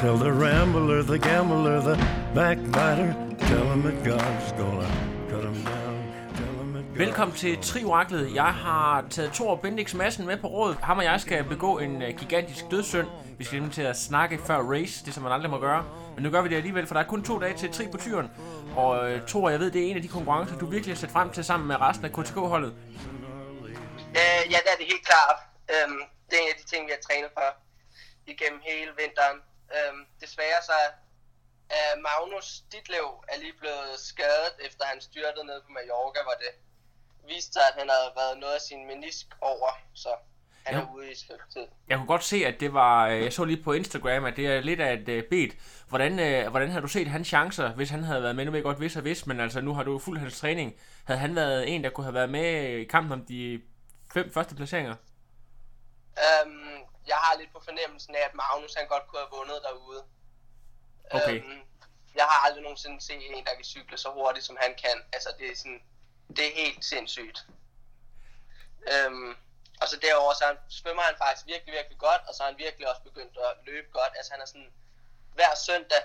Tell the rambler, the gambler, the backbiter. Tell him that God's gonna cut him down. Velkommen til Trioraklet. Jeg har taget Thor Bendix Madsen med på rådet. Ham og jeg skal begå en øh, gigantisk dødssynd. Vi skal nemlig til at snakke før race, det som man aldrig må gøre. Men nu gør vi det alligevel, for der er kun to dage til Tri på tyren. Og øh, Thor, jeg ved, det er en af de konkurrencer, du virkelig har sat frem til sammen med resten af KTK-holdet. Øh, ja, det er det helt klart. Øhm, det er en af de ting, vi har trænet for igennem hele vinteren. Øhm, desværre så er Magnus Ditlev er lige blevet skadet, efter han styrtede ned på Mallorca, hvor det viste sig, at han havde været noget af sin menisk over, så han Ja. er ude i tid. Jeg kunne godt se, at det var... øh, Jeg så lige på Instagram, at det er lidt af et øh, bed. Hvordan, øh, hvordan havde du set hans chancer, hvis han havde været med? Nu ved jeg godt, hvis og hvis, men altså nu har du fuldt hans træning. Havde han været en, der kunne have været med i kampen om de fem første placeringer? Øhm, jeg har lidt på fornemmelsen af, at Magnus han godt kunne have vundet derude. Okay. Øhm, jeg har aldrig nogensinde set en, der kan cykle så hurtigt, som han kan. Altså, det er sådan, det er helt sindssygt. Øhm, og så derover så han, svømmer han faktisk virkelig, virkelig godt, og så har han virkelig også begyndt at løbe godt. Altså, han er sådan, hver søndag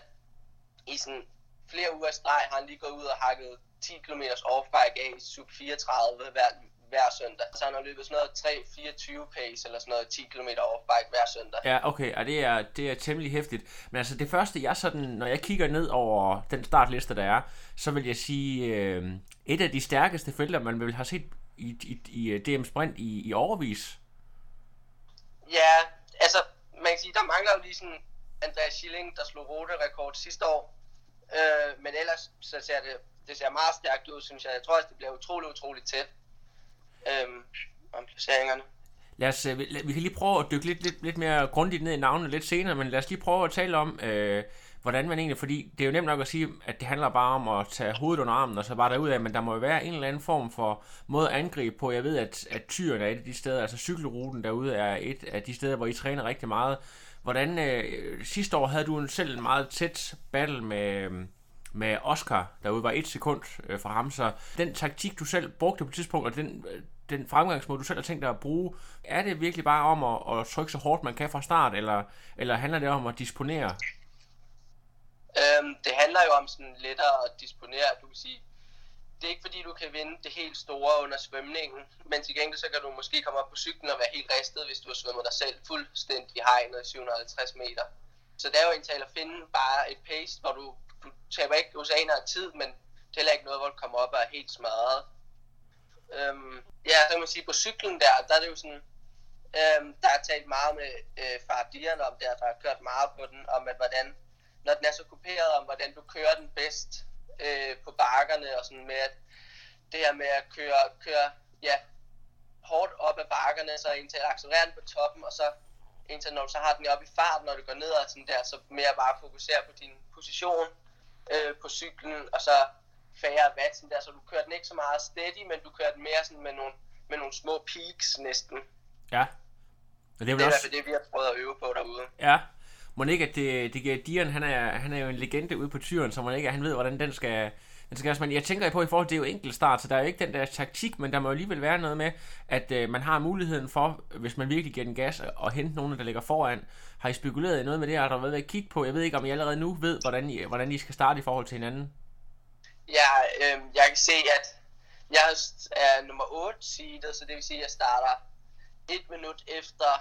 i sådan flere uger i streg, har han lige gået ud og hakket 10 km off-bike af i sub 34 hver, hver søndag. Så han har løbet sådan noget 3-24 pace, eller sådan noget 10 km off-bike hver søndag. Ja, okay, og det er, det er temmelig hæftigt. Men altså det første, jeg sådan, når jeg kigger ned over den startliste, der er, så vil jeg sige, øh, et af de stærkeste felter, man vil have set i, i, i øh, DM Sprint i, i overvis. Ja, altså, man kan sige, der mangler jo lige sådan Andreas Schilling, der slog rute-rekord sidste år. Øh, men ellers så ser det, det ser meget stærkt ud, synes jeg. Jeg tror også, det bliver utrolig, utrolig tæt øhm, om placeringerne. Lad os, øh, vi vi kan lige prøve at dykke lidt, lidt, lidt mere grundigt ned i navnene lidt senere, men lad os lige prøve at tale om, øh, hvordan man egentlig, fordi det er jo nemt nok at sige, at det handler bare om at tage hovedet under armen og så bare derud af, men der må jo være en eller anden form for måde at angribe på. Jeg ved, at, at tyren er et af de steder, altså cykelruten derude er et af de steder, hvor I træner rigtig meget. Hvordan, øh, sidste år havde du en selv en meget tæt battle med, øhm, med Oscar, derude var et sekund øh, fra ham, så den taktik, du selv brugte på et tidspunkt, og den, øh, den fremgangsmåde, du selv har tænkt dig at bruge, er det virkelig bare om at, at trykke så hårdt, man kan fra start, eller, eller handler det om at disponere? Øhm, det handler jo om sådan lettere at disponere, du kan sige. Det er ikke fordi, du kan vinde det helt store under svømningen, men til gengæld så kan du måske komme op på cyklen og være helt ristet, hvis du har svømmet dig selv fuldstændig i hegnet i 750 meter. Så det er jo en tal at finde bare et pace, hvor du, du taber ikke oceaner af tid, men det er heller ikke noget, hvor du kommer op og er helt smadret. Øhm, ja, så kan man sige, på cyklen der, der er det jo sådan, øhm, der er talt meget med øh, far Dian om det, der har kørt meget på den, om at hvordan, når den er så kuperet, om hvordan du kører den bedst øh, på bakkerne, og sådan med, at det her med at køre, køre ja, hårdt op ad bakkerne, så indtil at accelerere den på toppen, og så indtil når du så har den op i fart, når du går ned og sådan der, så mere bare fokusere på din position øh, på cyklen, og så færre watt, sådan der, så du kører den ikke så meget steady, men du kører den mere sådan med nogle, med nogle små peaks næsten. Ja. Og det er Det er vel i hvert også... det, vi har prøvet at øve på derude. Ja. Må ikke, at det, det giver Dian, han er, han er jo en legende ude på tyren, så må ikke, at han ved, hvordan den skal, den skal Men jeg tænker på i forhold til, det er jo enkelt start, så der er jo ikke den der taktik, men der må jo alligevel være noget med, at øh, man har muligheden for, hvis man virkelig giver den gas, og hente nogen, der ligger foran. Har I spekuleret i noget med det, har der været at kigge på? Jeg ved ikke, om I allerede nu ved, hvordan I, hvordan I skal starte i forhold til hinanden. Ja, øh, jeg kan se, at jeg er nummer 8 seedet, så det vil sige, at jeg starter et minut efter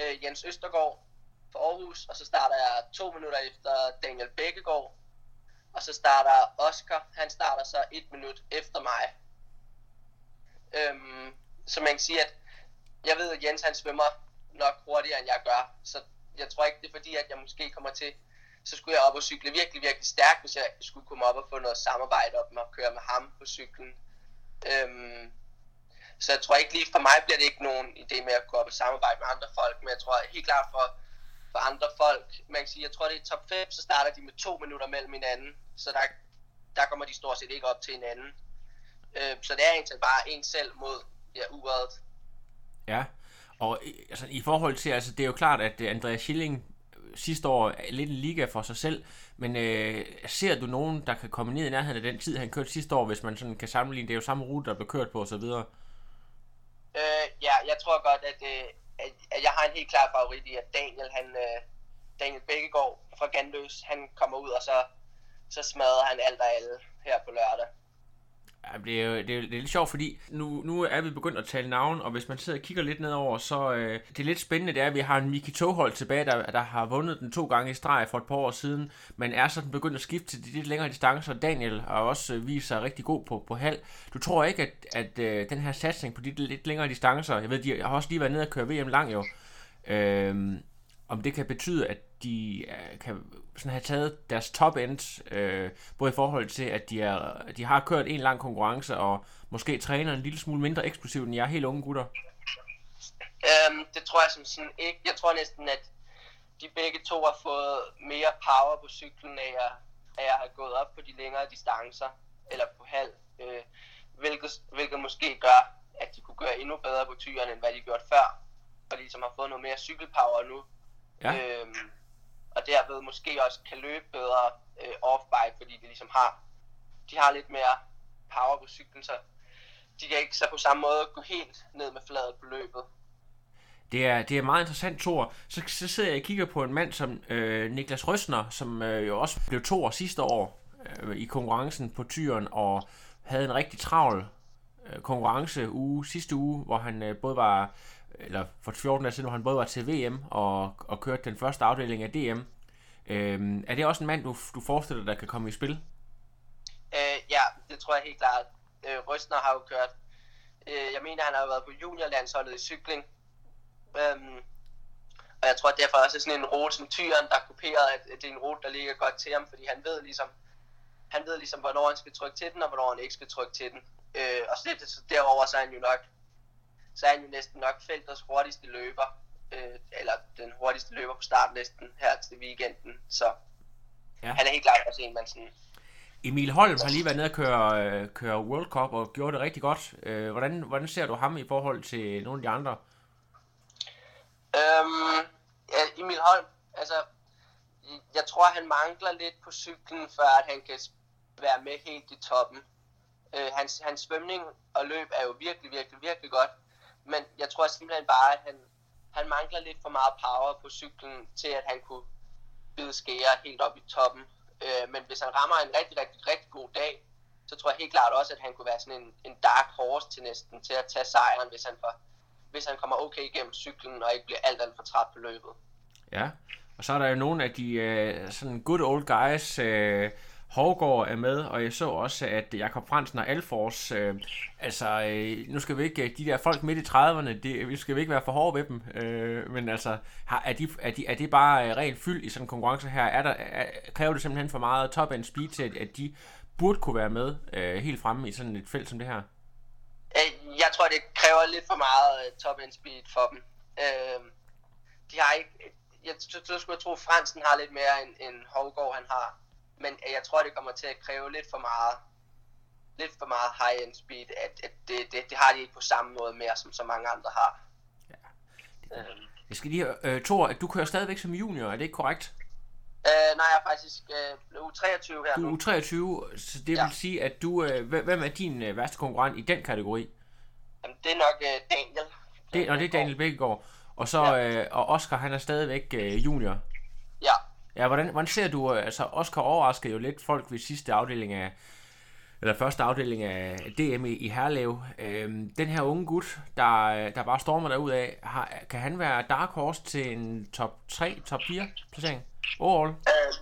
øh, Jens Østergaard. for Aarhus, og så starter jeg to minutter efter Daniel Bækkegaard, og så starter Oscar, han starter så et minut efter mig. Øhm, så man kan sige, at jeg ved, at Jens han svømmer nok hurtigere, end jeg gør, så jeg tror ikke, det er fordi, at jeg måske kommer til, så skulle jeg op og cykle virkelig, virkelig stærkt, hvis jeg skulle komme op og få noget samarbejde op med at køre med ham på cyklen. Øhm, så jeg tror ikke lige, for mig bliver det ikke nogen idé med at gå op og samarbejde med andre folk, men jeg tror helt klart for, for andre folk, man kan sige, jeg tror det er top 5, så starter de med to minutter mellem hinanden, så der, der kommer de stort set ikke op til hinanden. Øh, så det er egentlig bare en selv mod ja, uret. Ja, og altså, i forhold til, altså det er jo klart, at øh, Andreas Schilling øh, sidste år er lidt en liga for sig selv, men øh, ser du nogen, der kan komme ned i nærheden af den tid, han kørte sidste år, hvis man sådan kan sammenligne, det er jo samme rute, der blev kørt på osv.? Øh, ja, jeg tror godt, at, øh, at, at jeg har en helt klar favorit i, at Daniel, han, øh, Daniel Bækkegaard fra Gandøs, han kommer ud, og så, så smadrer han alt og alle her på lørdag. Det, er jo, det, er, det er lidt sjovt, fordi nu, nu er vi begyndt at tale navn, og hvis man sidder og kigger lidt nedover, så øh, det er lidt spændende, det er, at vi har en Miki Toghold tilbage, der, der har vundet den to gange i streg for et par år siden, men er sådan begyndt at skifte til de lidt længere distancer. Daniel har også øh, vist sig rigtig god på, på halv. Du tror ikke, at, at øh, den her satsning på de lidt længere distancer, jeg ved, de har også lige været nede og køre VM lang jo, øh, om det kan betyde, at de øh, kan sådan have taget deres top end, øh, både i forhold til, at de, er, de har kørt en lang konkurrence, og måske træner en lille smule mindre eksplosivt, end jeg helt unge gutter? Øhm, det tror jeg som sådan ikke. Jeg tror næsten, at de begge to har fået mere power på cyklen af at, at have gået op på de længere distancer, eller på halv, øh, hvilket, hvilket måske gør, at de kunne gøre endnu bedre på tyren, end hvad de gjorde før, og ligesom har fået noget mere cykelpower nu. Ja. Øhm, og derved måske også kan løbe bedre øh, off-bike, fordi de ligesom har, de har lidt mere power på cyklen, så de kan ikke så på samme måde gå helt ned med fladet på løbet. Det er, det er meget interessant, Thor. Så, så sidder jeg og kigger på en mand som øh, Niklas Røsner, som øh, jo også blev to år sidste år øh, i konkurrencen på tyren, og havde en rigtig travl øh, konkurrence uge sidste uge, hvor han øh, både var eller for 14 år siden, hvor han både var til VM og, og kørte den første afdeling af DM. Øh, er det også en mand, du, du forestiller dig, der kan komme i spil? Øh, ja, det tror jeg helt klart. Øh, Røstner har jo kørt. Øh, jeg mener, han har været på juniorlandsholdet i cykling. Øh, og jeg tror derfor også, at sådan en rute som Tyren, der er kuperet, at det er en rute, der ligger godt til ham, fordi han ved ligesom, han ved ligesom, hvornår han skal trykke til den, og hvornår han ikke skal trykke til den. Øh, og så derover så er han jo nok så er han jo næsten nok feltets hurtigste løber, øh, eller den hurtigste løber på startlisten her til weekenden, så ja. han er helt klart også en, man sådan... Emil Holm har lige været nede og køre, øh, køre World Cup og gjorde det rigtig godt. Øh, hvordan, hvordan ser du ham i forhold til nogle af de andre? Øhm, ja, Emil Holm, altså, jeg tror, han mangler lidt på cyklen, før at han kan være med helt i toppen. Øh, hans, hans svømning og løb er jo virkelig, virkelig, virkelig godt men jeg tror simpelthen bare, at han, han mangler lidt for meget power på cyklen til, at han kunne bide skære helt op i toppen. Øh, men hvis han rammer en rigtig, rigtig, rigtig god dag, så tror jeg helt klart også, at han kunne være sådan en, en dark horse til næsten, til at tage sejren, hvis han, får, hvis han kommer okay igennem cyklen, og ikke bliver alt, alt for træt på løbet. Ja, og så er der jo nogle af de uh, sådan good old guys, uh, Hovgaard er med, og jeg så også, at Jakob Fransen og Alfors, øh, altså, øh, nu skal vi ikke, øh, de der folk midt i 30'erne, det, vi skal vi ikke være for hårde ved dem, øh, men altså, har, er, de, er, de, er det bare øh, rent fyld i sådan en konkurrence her? Er der, er, kræver det simpelthen for meget top-end speed til, at, at de burde kunne være med øh, helt fremme i sådan et felt som det her? Øh, jeg tror, det kræver lidt for meget øh, top-end speed for dem. Øh, de har ikke, jeg, så, skulle jeg tro, at Fransen har lidt mere end, end Hovgaard han har men jeg tror, det kommer til at kræve lidt for meget lidt for meget high-end speed, at, at det, det, det har de ikke på samme måde mere, som så mange andre har. Ja. Øhm. Jeg skal lige øh, Thor, at du kører stadigvæk som junior, er det ikke korrekt? Øh, nej, jeg er faktisk øh, U23 her Du er U23, så det ja. vil sige, at du, øh, hvem er din øh, værste konkurrent i den kategori? Jamen, det er nok øh, Daniel. Det, og det er Daniel Bækkegaard. Og så, ja. øh, og Oscar, han er stadigvæk øh, junior. Ja, hvordan, hvordan ser du, øh, altså Oscar overraskede jo lidt folk ved sidste afdeling af, eller første afdeling af DM i, i Herlev. Øhm, den her unge gut, der, øh, der bare stormer derud af, har, kan han være dark horse til en top 3, top 4 placering? Overall? Øh,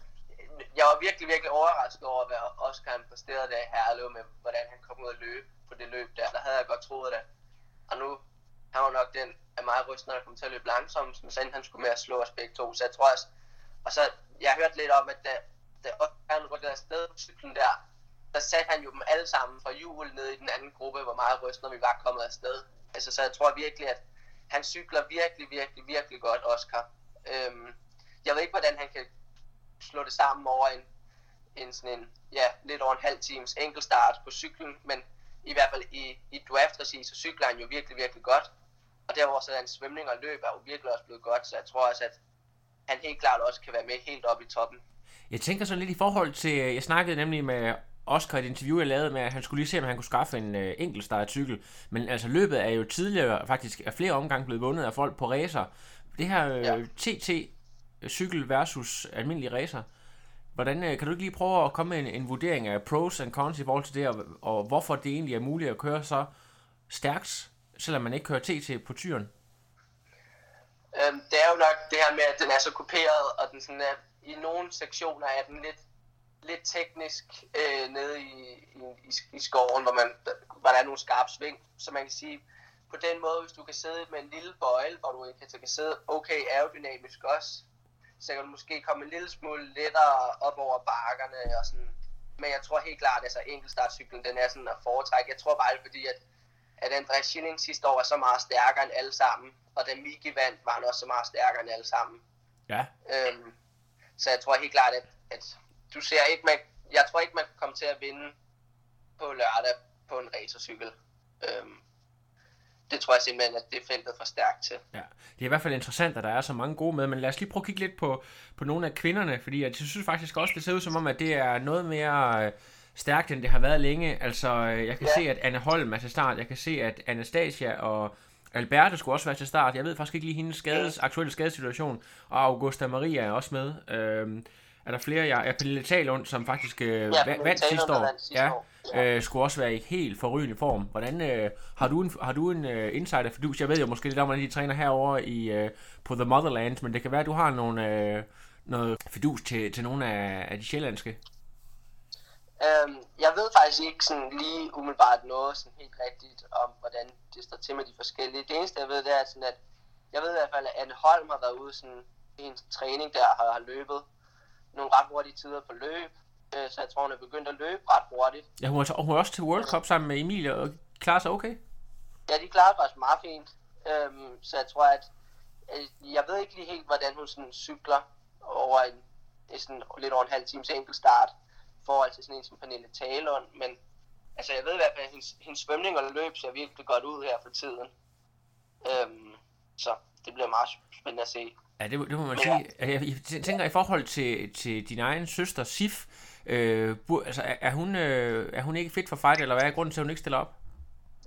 jeg var virkelig, virkelig overrasket over, hvad Oscar han præsterede der i Herlev med, hvordan han kom ud at løbe på det løb der. Der havde jeg godt troet det. Og nu han var nok den af mig rystende, der kom til at løbe langsomt, men sådan han skulle med at slå os begge to. Så jeg tror også, og så jeg hørte hørt lidt om, at da, da han rykkede afsted på cyklen der, der satte han jo dem alle sammen fra jul ned i den anden gruppe, hvor meget ryst, når vi var kommet afsted. Altså, så jeg tror virkelig, at han cykler virkelig, virkelig, virkelig godt, Oscar. Øhm, jeg ved ikke, hvordan han kan slå det sammen over en, en sådan en, ja, lidt over en halv times enkeltstart på cyklen, men i hvert fald i, i draft så cykler han jo virkelig, virkelig godt. Og derover så er hans svømning og løb er jo virkelig også blevet godt, så jeg tror også, at han helt klart også kan være med helt op i toppen. Jeg tænker så lidt i forhold til, jeg snakkede nemlig med Oscar et interview, jeg lavede med, at han skulle lige se, om han kunne skaffe en øh, enkeltstart cykel. Men altså løbet er jo tidligere faktisk af flere omgange blevet vundet af folk på racer. Det her øh, ja. TT-cykel versus almindelig racer. Hvordan, øh, kan du ikke lige prøve at komme med en, en vurdering af pros and cons i forhold til det, og, og hvorfor det egentlig er muligt at køre så stærkt, selvom man ikke kører TT på tyren? Øhm, det er jo nok det her med, at den er så kuperet, og den sådan er, i nogle sektioner er den lidt, lidt teknisk øh, nede i, i, i skoven, hvor, man, hvor der er nogle skarpe sving. Så man kan sige, på den måde, hvis du kan sidde med en lille bøjle, hvor du kan, kan sidde okay aerodynamisk også, så kan du måske komme en lille smule lettere op over bakkerne og sådan. Men jeg tror helt klart, at altså, enkeltstartcyklen, den er sådan at foretrække. Jeg tror bare, fordi at, at Andreas Schilling sidste år var så meget stærkere end alle sammen, og da Miki vandt, var han også så meget stærkere end alle sammen. Ja. Øhm, så jeg tror helt klart, at, at du ser ikke, man, jeg tror ikke, man kan komme til at vinde på lørdag på en racercykel. Øhm, det tror jeg simpelthen, at det er feltet for stærkt til. Ja, det er i hvert fald interessant, at der er så mange gode med, men lad os lige prøve at kigge lidt på, på nogle af kvinderne, fordi jeg synes faktisk også, det ser ud som om, at det er noget mere øh, stærkt, end det har været længe. Altså, øh, jeg kan ja. se, at Anne Holm er til start, jeg kan se, at Anastasia og Alberte skulle også være til start. Jeg ved faktisk ikke lige hendes skades, aktuelle skadesituation, og Augusta Maria er også med. Øhm, er der flere? Jeg er Pernille Talund, som faktisk øh, ja, vandt sidste år. Ja, øh, skulle også være i helt forrygende form. Hvordan øh, har du en, har du en øh, insider for du? Jeg ved jo måske lidt om, hvordan de træner herover i øh, på The Motherland, men det kan være, at du har nogle, øh, noget fidus til, til nogle af, af de sjællandske. Øhm, jeg ved faktisk ikke sådan lige umiddelbart noget sådan helt rigtigt om, hvordan det står til med de forskellige. Det eneste, jeg ved, det er sådan, at jeg ved i hvert fald, at Anne Holm har været ude sådan i en træning der har, har løbet nogle ret hurtige tider på løb, øh, så jeg tror, hun er begyndt at løbe ret hurtigt. Ja, hun er, hun er også til World Cup sammen med Emilie og klarer sig okay? Ja, de klarer sig faktisk meget fint. Øhm, så jeg tror, at øh, jeg ved ikke lige helt, hvordan hun sådan cykler over en, en sådan lidt over en halv times enkeltstart forhold til sådan en som Pernille Talund, men altså jeg ved i hvert fald, at hendes, hendes svømning og løb ser virkelig godt ud her for tiden. Øhm, så det bliver meget spændende at se. Ja, det, det må man sige. Jeg, jeg tænker i forhold til, til din egen søster, Sif, øh, altså, er, hun, øh, er hun ikke fit for fight, eller hvad er grunden til, at hun ikke stiller op?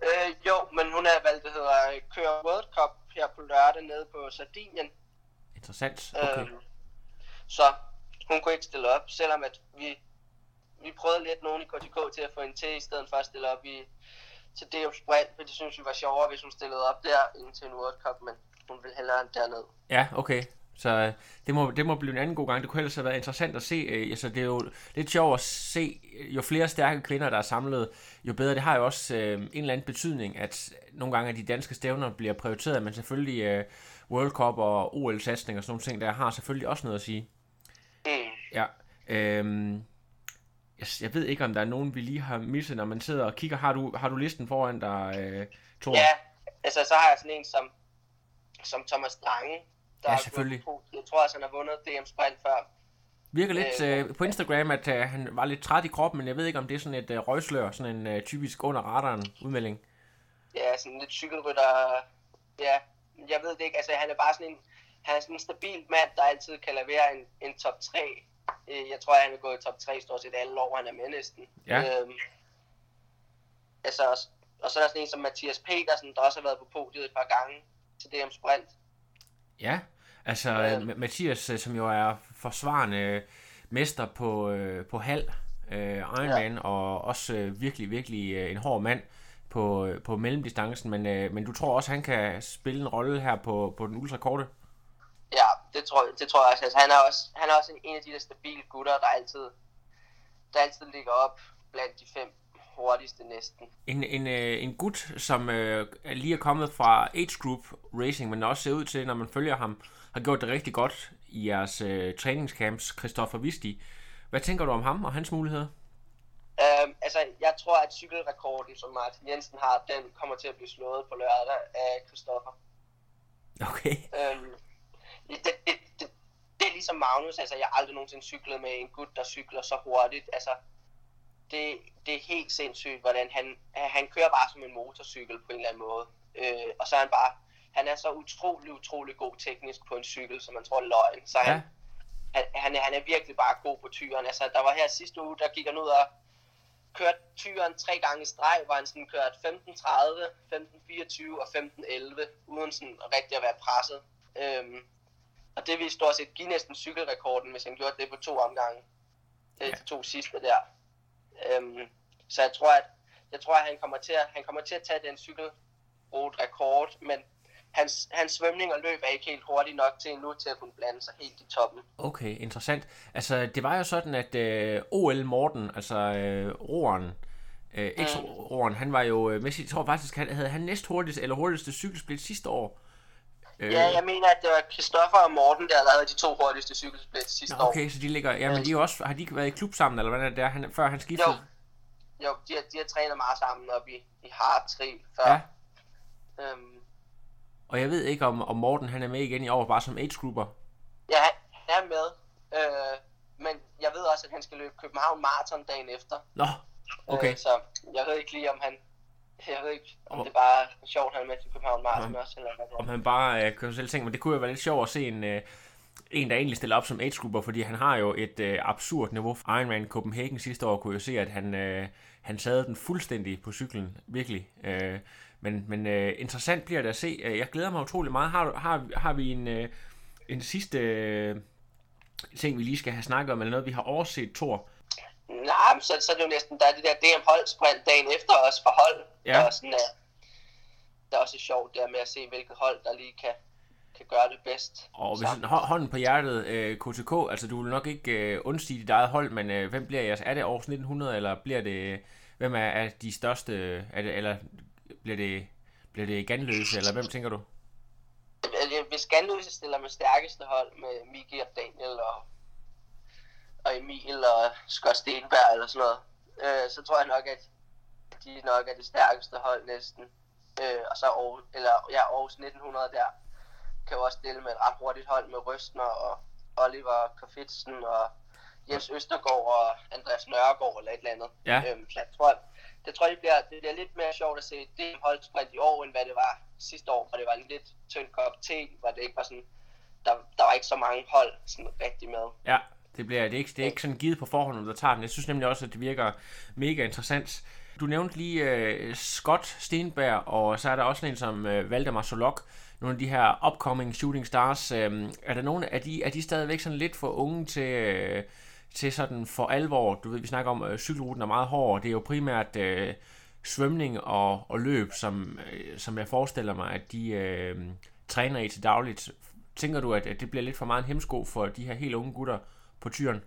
Øh, jo, men hun er valgt, det hedder, køre World Cup her på lørdag nede på Sardinien. Interessant, okay. Øh, så hun kunne ikke stille op, selvom at vi, vi prøvede lidt nogen i KTK til at få en til, i stedet for at stille op i, til DM Sprint, for det synes vi var sjovere, hvis hun stillede op der, ind til en World Cup, men hun vil hellere derned. Ja, okay. Så øh, det må, det må blive en anden god gang. Det kunne ellers have været interessant at se. Øh, altså, det er jo lidt sjovt at se, jo flere stærke kvinder, der er samlet, jo bedre. Det har jo også øh, en eller anden betydning, at nogle gange de danske stævner bliver prioriteret, men selvfølgelig øh, World Cup og OL-satsning og sådan nogle ting, der har selvfølgelig også noget at sige. Mm. Ja. Øh, jeg, jeg ved ikke, om der er nogen, vi lige har misset, når man sidder og kigger. Har du, har du listen foran dig, øh, Thor? Ja, altså så har jeg sådan en som som Thomas Drange. Der ja, selvfølgelig. På, jeg tror også, han har vundet DM Sprint før. Virker lidt øh, øh, på Instagram, at øh, han var lidt træt i kroppen, men jeg ved ikke, om det er sådan et øh, røgslør, sådan en øh, typisk under radaren udmelding. Ja, sådan lidt cykelrytter. Ja, jeg ved det ikke. Altså, han er bare sådan en, han er sådan en stabil mand, der altid kan levere en, en top 3. Øh, jeg tror, han er gået i top 3 stort set alle år, han er med næsten. Ja. Øhm, altså, og så er der sådan en som Mathias Petersen, der også har været på podiet et par gange til DM Sprint. Ja, altså ja. Mathias, øh, som jo er forsvarende mester på, øh, på halv, øh, Ironman, ja. og også øh, virkelig, virkelig øh, en hård mand på, øh, på mellemdistancen, men, øh, men du tror også, han kan spille en rolle her på, på den ultrakorte? Tror, det tror jeg også. Altså, han, er også. han er også en, en af de der stabile gutter, der altid, der altid ligger op blandt de fem hurtigste næsten. En, en, øh, en gut, som øh, lige er kommet fra Age Group Racing, men også ser ud til, når man følger ham, har gjort det rigtig godt i jeres øh, træningscamps, Christoffer Visti. Hvad tænker du om ham og hans muligheder? Øhm, altså, jeg tror, at cykelrekorden, som Martin Jensen har, den kommer til at blive slået på lørdag af Christoffer. Okay. Øhm, det, det, det, det er ligesom Magnus, altså jeg har aldrig nogensinde cyklet med en gut, der cykler så hurtigt. Altså, det, det er helt sindssygt, hvordan han, han kører bare som en motorcykel på en eller anden måde. Øh, og så er han bare, han er så utrolig, utrolig god teknisk på en cykel, som man tror er løgn. Så han, ja. han, han, er, han er virkelig bare god på tyren. Altså, der var her sidste uge, der gik han ud og kørte tyren tre gange i streg, hvor han sådan kørte 15.30, 15.24 og 15.11, uden sådan rigtig at være presset. Øhm, og det vil stort set give næsten cykelrekorden, hvis han gjorde det på to omgange. Det ja. de to sidste der. Øhm, så jeg tror, at jeg tror, at han kommer til at, han kommer til at tage den cykelrute-rekord, men hans, hans svømning og løb er ikke helt hurtigt nok til endnu til at kunne blande sig helt i toppen. Okay, interessant. Altså, det var jo sådan, at øh, OL Morten, altså øh, roeren, øh, mm. roeren han var jo øh, med sit, jeg tror faktisk, han havde han næst hurtigste, eller hurtigste cykelsplit sidste år. Øh. Ja, jeg mener, at det var Christoffer og Morten, der, der havde de to hurtigste cykelsplit sidste Nå, okay, år. så de ligger, ja, men de også, har de været i klub sammen, eller hvad er det der, han, før han skiftede? Jo, jo de, har, de har trænet meget sammen op i, i Hard Tri før. Ja. Øhm, og jeg ved ikke, om, om Morten han er med igen i år, bare som age-grupper. Ja, han er med. Øh, men jeg ved også, at han skal løbe København Marathon dagen efter. Nå, okay. Øh, så jeg ved ikke lige, om han... Jeg ved ikke, om oh. det er bare sjovt, at han er med til København Marathon også, eller hvad Om han bare øh, kører selv ting, men det kunne jo være lidt sjovt at se en... Øh, en, der egentlig stiller op som age-grupper, fordi han har jo et øh, absurd niveau. Ironman Copenhagen sidste år kunne jo se, at han, øh, han sad den fuldstændig på cyklen, virkelig. Øh, men, men øh, interessant bliver det at se. Øh, jeg glæder mig utrolig meget. Har, har, har vi en, øh, en sidste øh, ting, vi lige skal have snakket om, eller noget, vi har overset, Thor? Nej, så, så er det jo næsten, der er det der DM holdsprint dagen efter også for hold. Ja. Der er, sådan, uh, der er også sjovt der med at se, hvilket hold, der lige kan, kan gøre det bedst. Og hvis hånden på hjertet, øh, KTK, altså du vil nok ikke øh, undstige dit eget hold, men øh, hvem bliver jeres? Er det års 1900, eller bliver det, hvem er, er de største, er det, eller bliver det, bliver det Ganløse, eller hvem tænker du? Hvis Ganløse stiller med stærkeste hold med Miki og Daniel og, og Emil og Scott Stenberg eller sådan noget, øh, så tror jeg nok, at de nok er det stærkeste hold næsten. Øh, og så Aarhus, eller, ja, Aarhus 1900 der kan jo også dele med et ret hurtigt hold med Røstner og Oliver Kofitsen og Jens Østergaard og Andreas Nørgaard eller et eller andet. Ja. Øhm, så jeg tror, det tror jeg, det bliver, det bliver lidt mere sjovt at se det holdsprint i år, end hvad det var sidste år, hvor det var en lidt tynd kop te, hvor det ikke var sådan, der, der var ikke så mange hold sådan rigtig med. Ja, det, bliver, det, er ikke, det er ikke sådan givet på forhånd, om der tager den. Jeg synes nemlig også, at det virker mega interessant. Du nævnte lige uh, Scott Stenberg, og så er der også en som uh, Valdemar Solok, nogle af de her upcoming shooting stars. Uh, er der nogle af de, er de stadigvæk sådan lidt for unge til, uh, til sådan for alvor, du ved, vi snakker om, øh, cykelruten er meget hård, det er jo primært øh, svømning og, og løb, som, øh, som jeg forestiller mig, at de øh, træner i til dagligt. Tænker du, at, at det bliver lidt for meget en hemsko for de her helt unge gutter på tyren?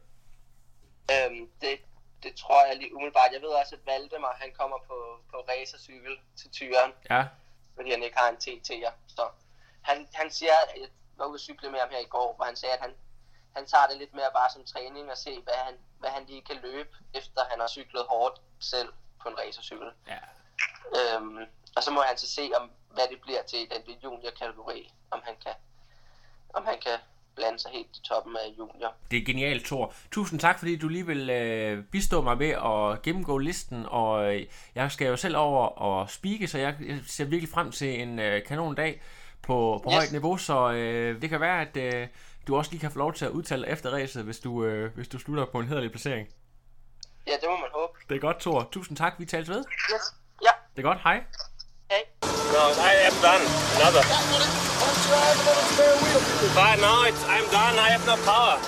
Øhm, det, det tror jeg lige umiddelbart. Jeg ved også, at Valdemar, han kommer på, på racercykel til tyren. Ja. Fordi han ikke har en TT'er. Så han, han siger, at jeg var ude at cykle med ham her i går, hvor han sagde, at han, han tager det lidt mere bare som træning og se, hvad han, hvad han lige kan løbe, efter han har cyklet hårdt selv på en racercykel. Ja. Øhm, og så må han så se, om, hvad det bliver til den junior-kategori, om han kan, om han kan blande sig helt i toppen af junior. Det er genialt, Thor. Tusind tak, fordi du lige vil øh, bistå mig med at gennemgå listen, og øh, jeg skal jo selv over og speake, så jeg, jeg ser virkelig frem til en øh, kanon dag på, på yes. højt niveau, så øh, det kan være, at øh, du også lige kan få lov til at udtale efter racet, hvis du, øh, hvis du slutter på en hederlig placering. Ja, det må man håbe. Det er godt, Thor. Tusind tak, vi tales ved. Yes. Ja. Det er godt, hej. Hey. No, I am done. Another. But no, it's, I'm done. I have no power.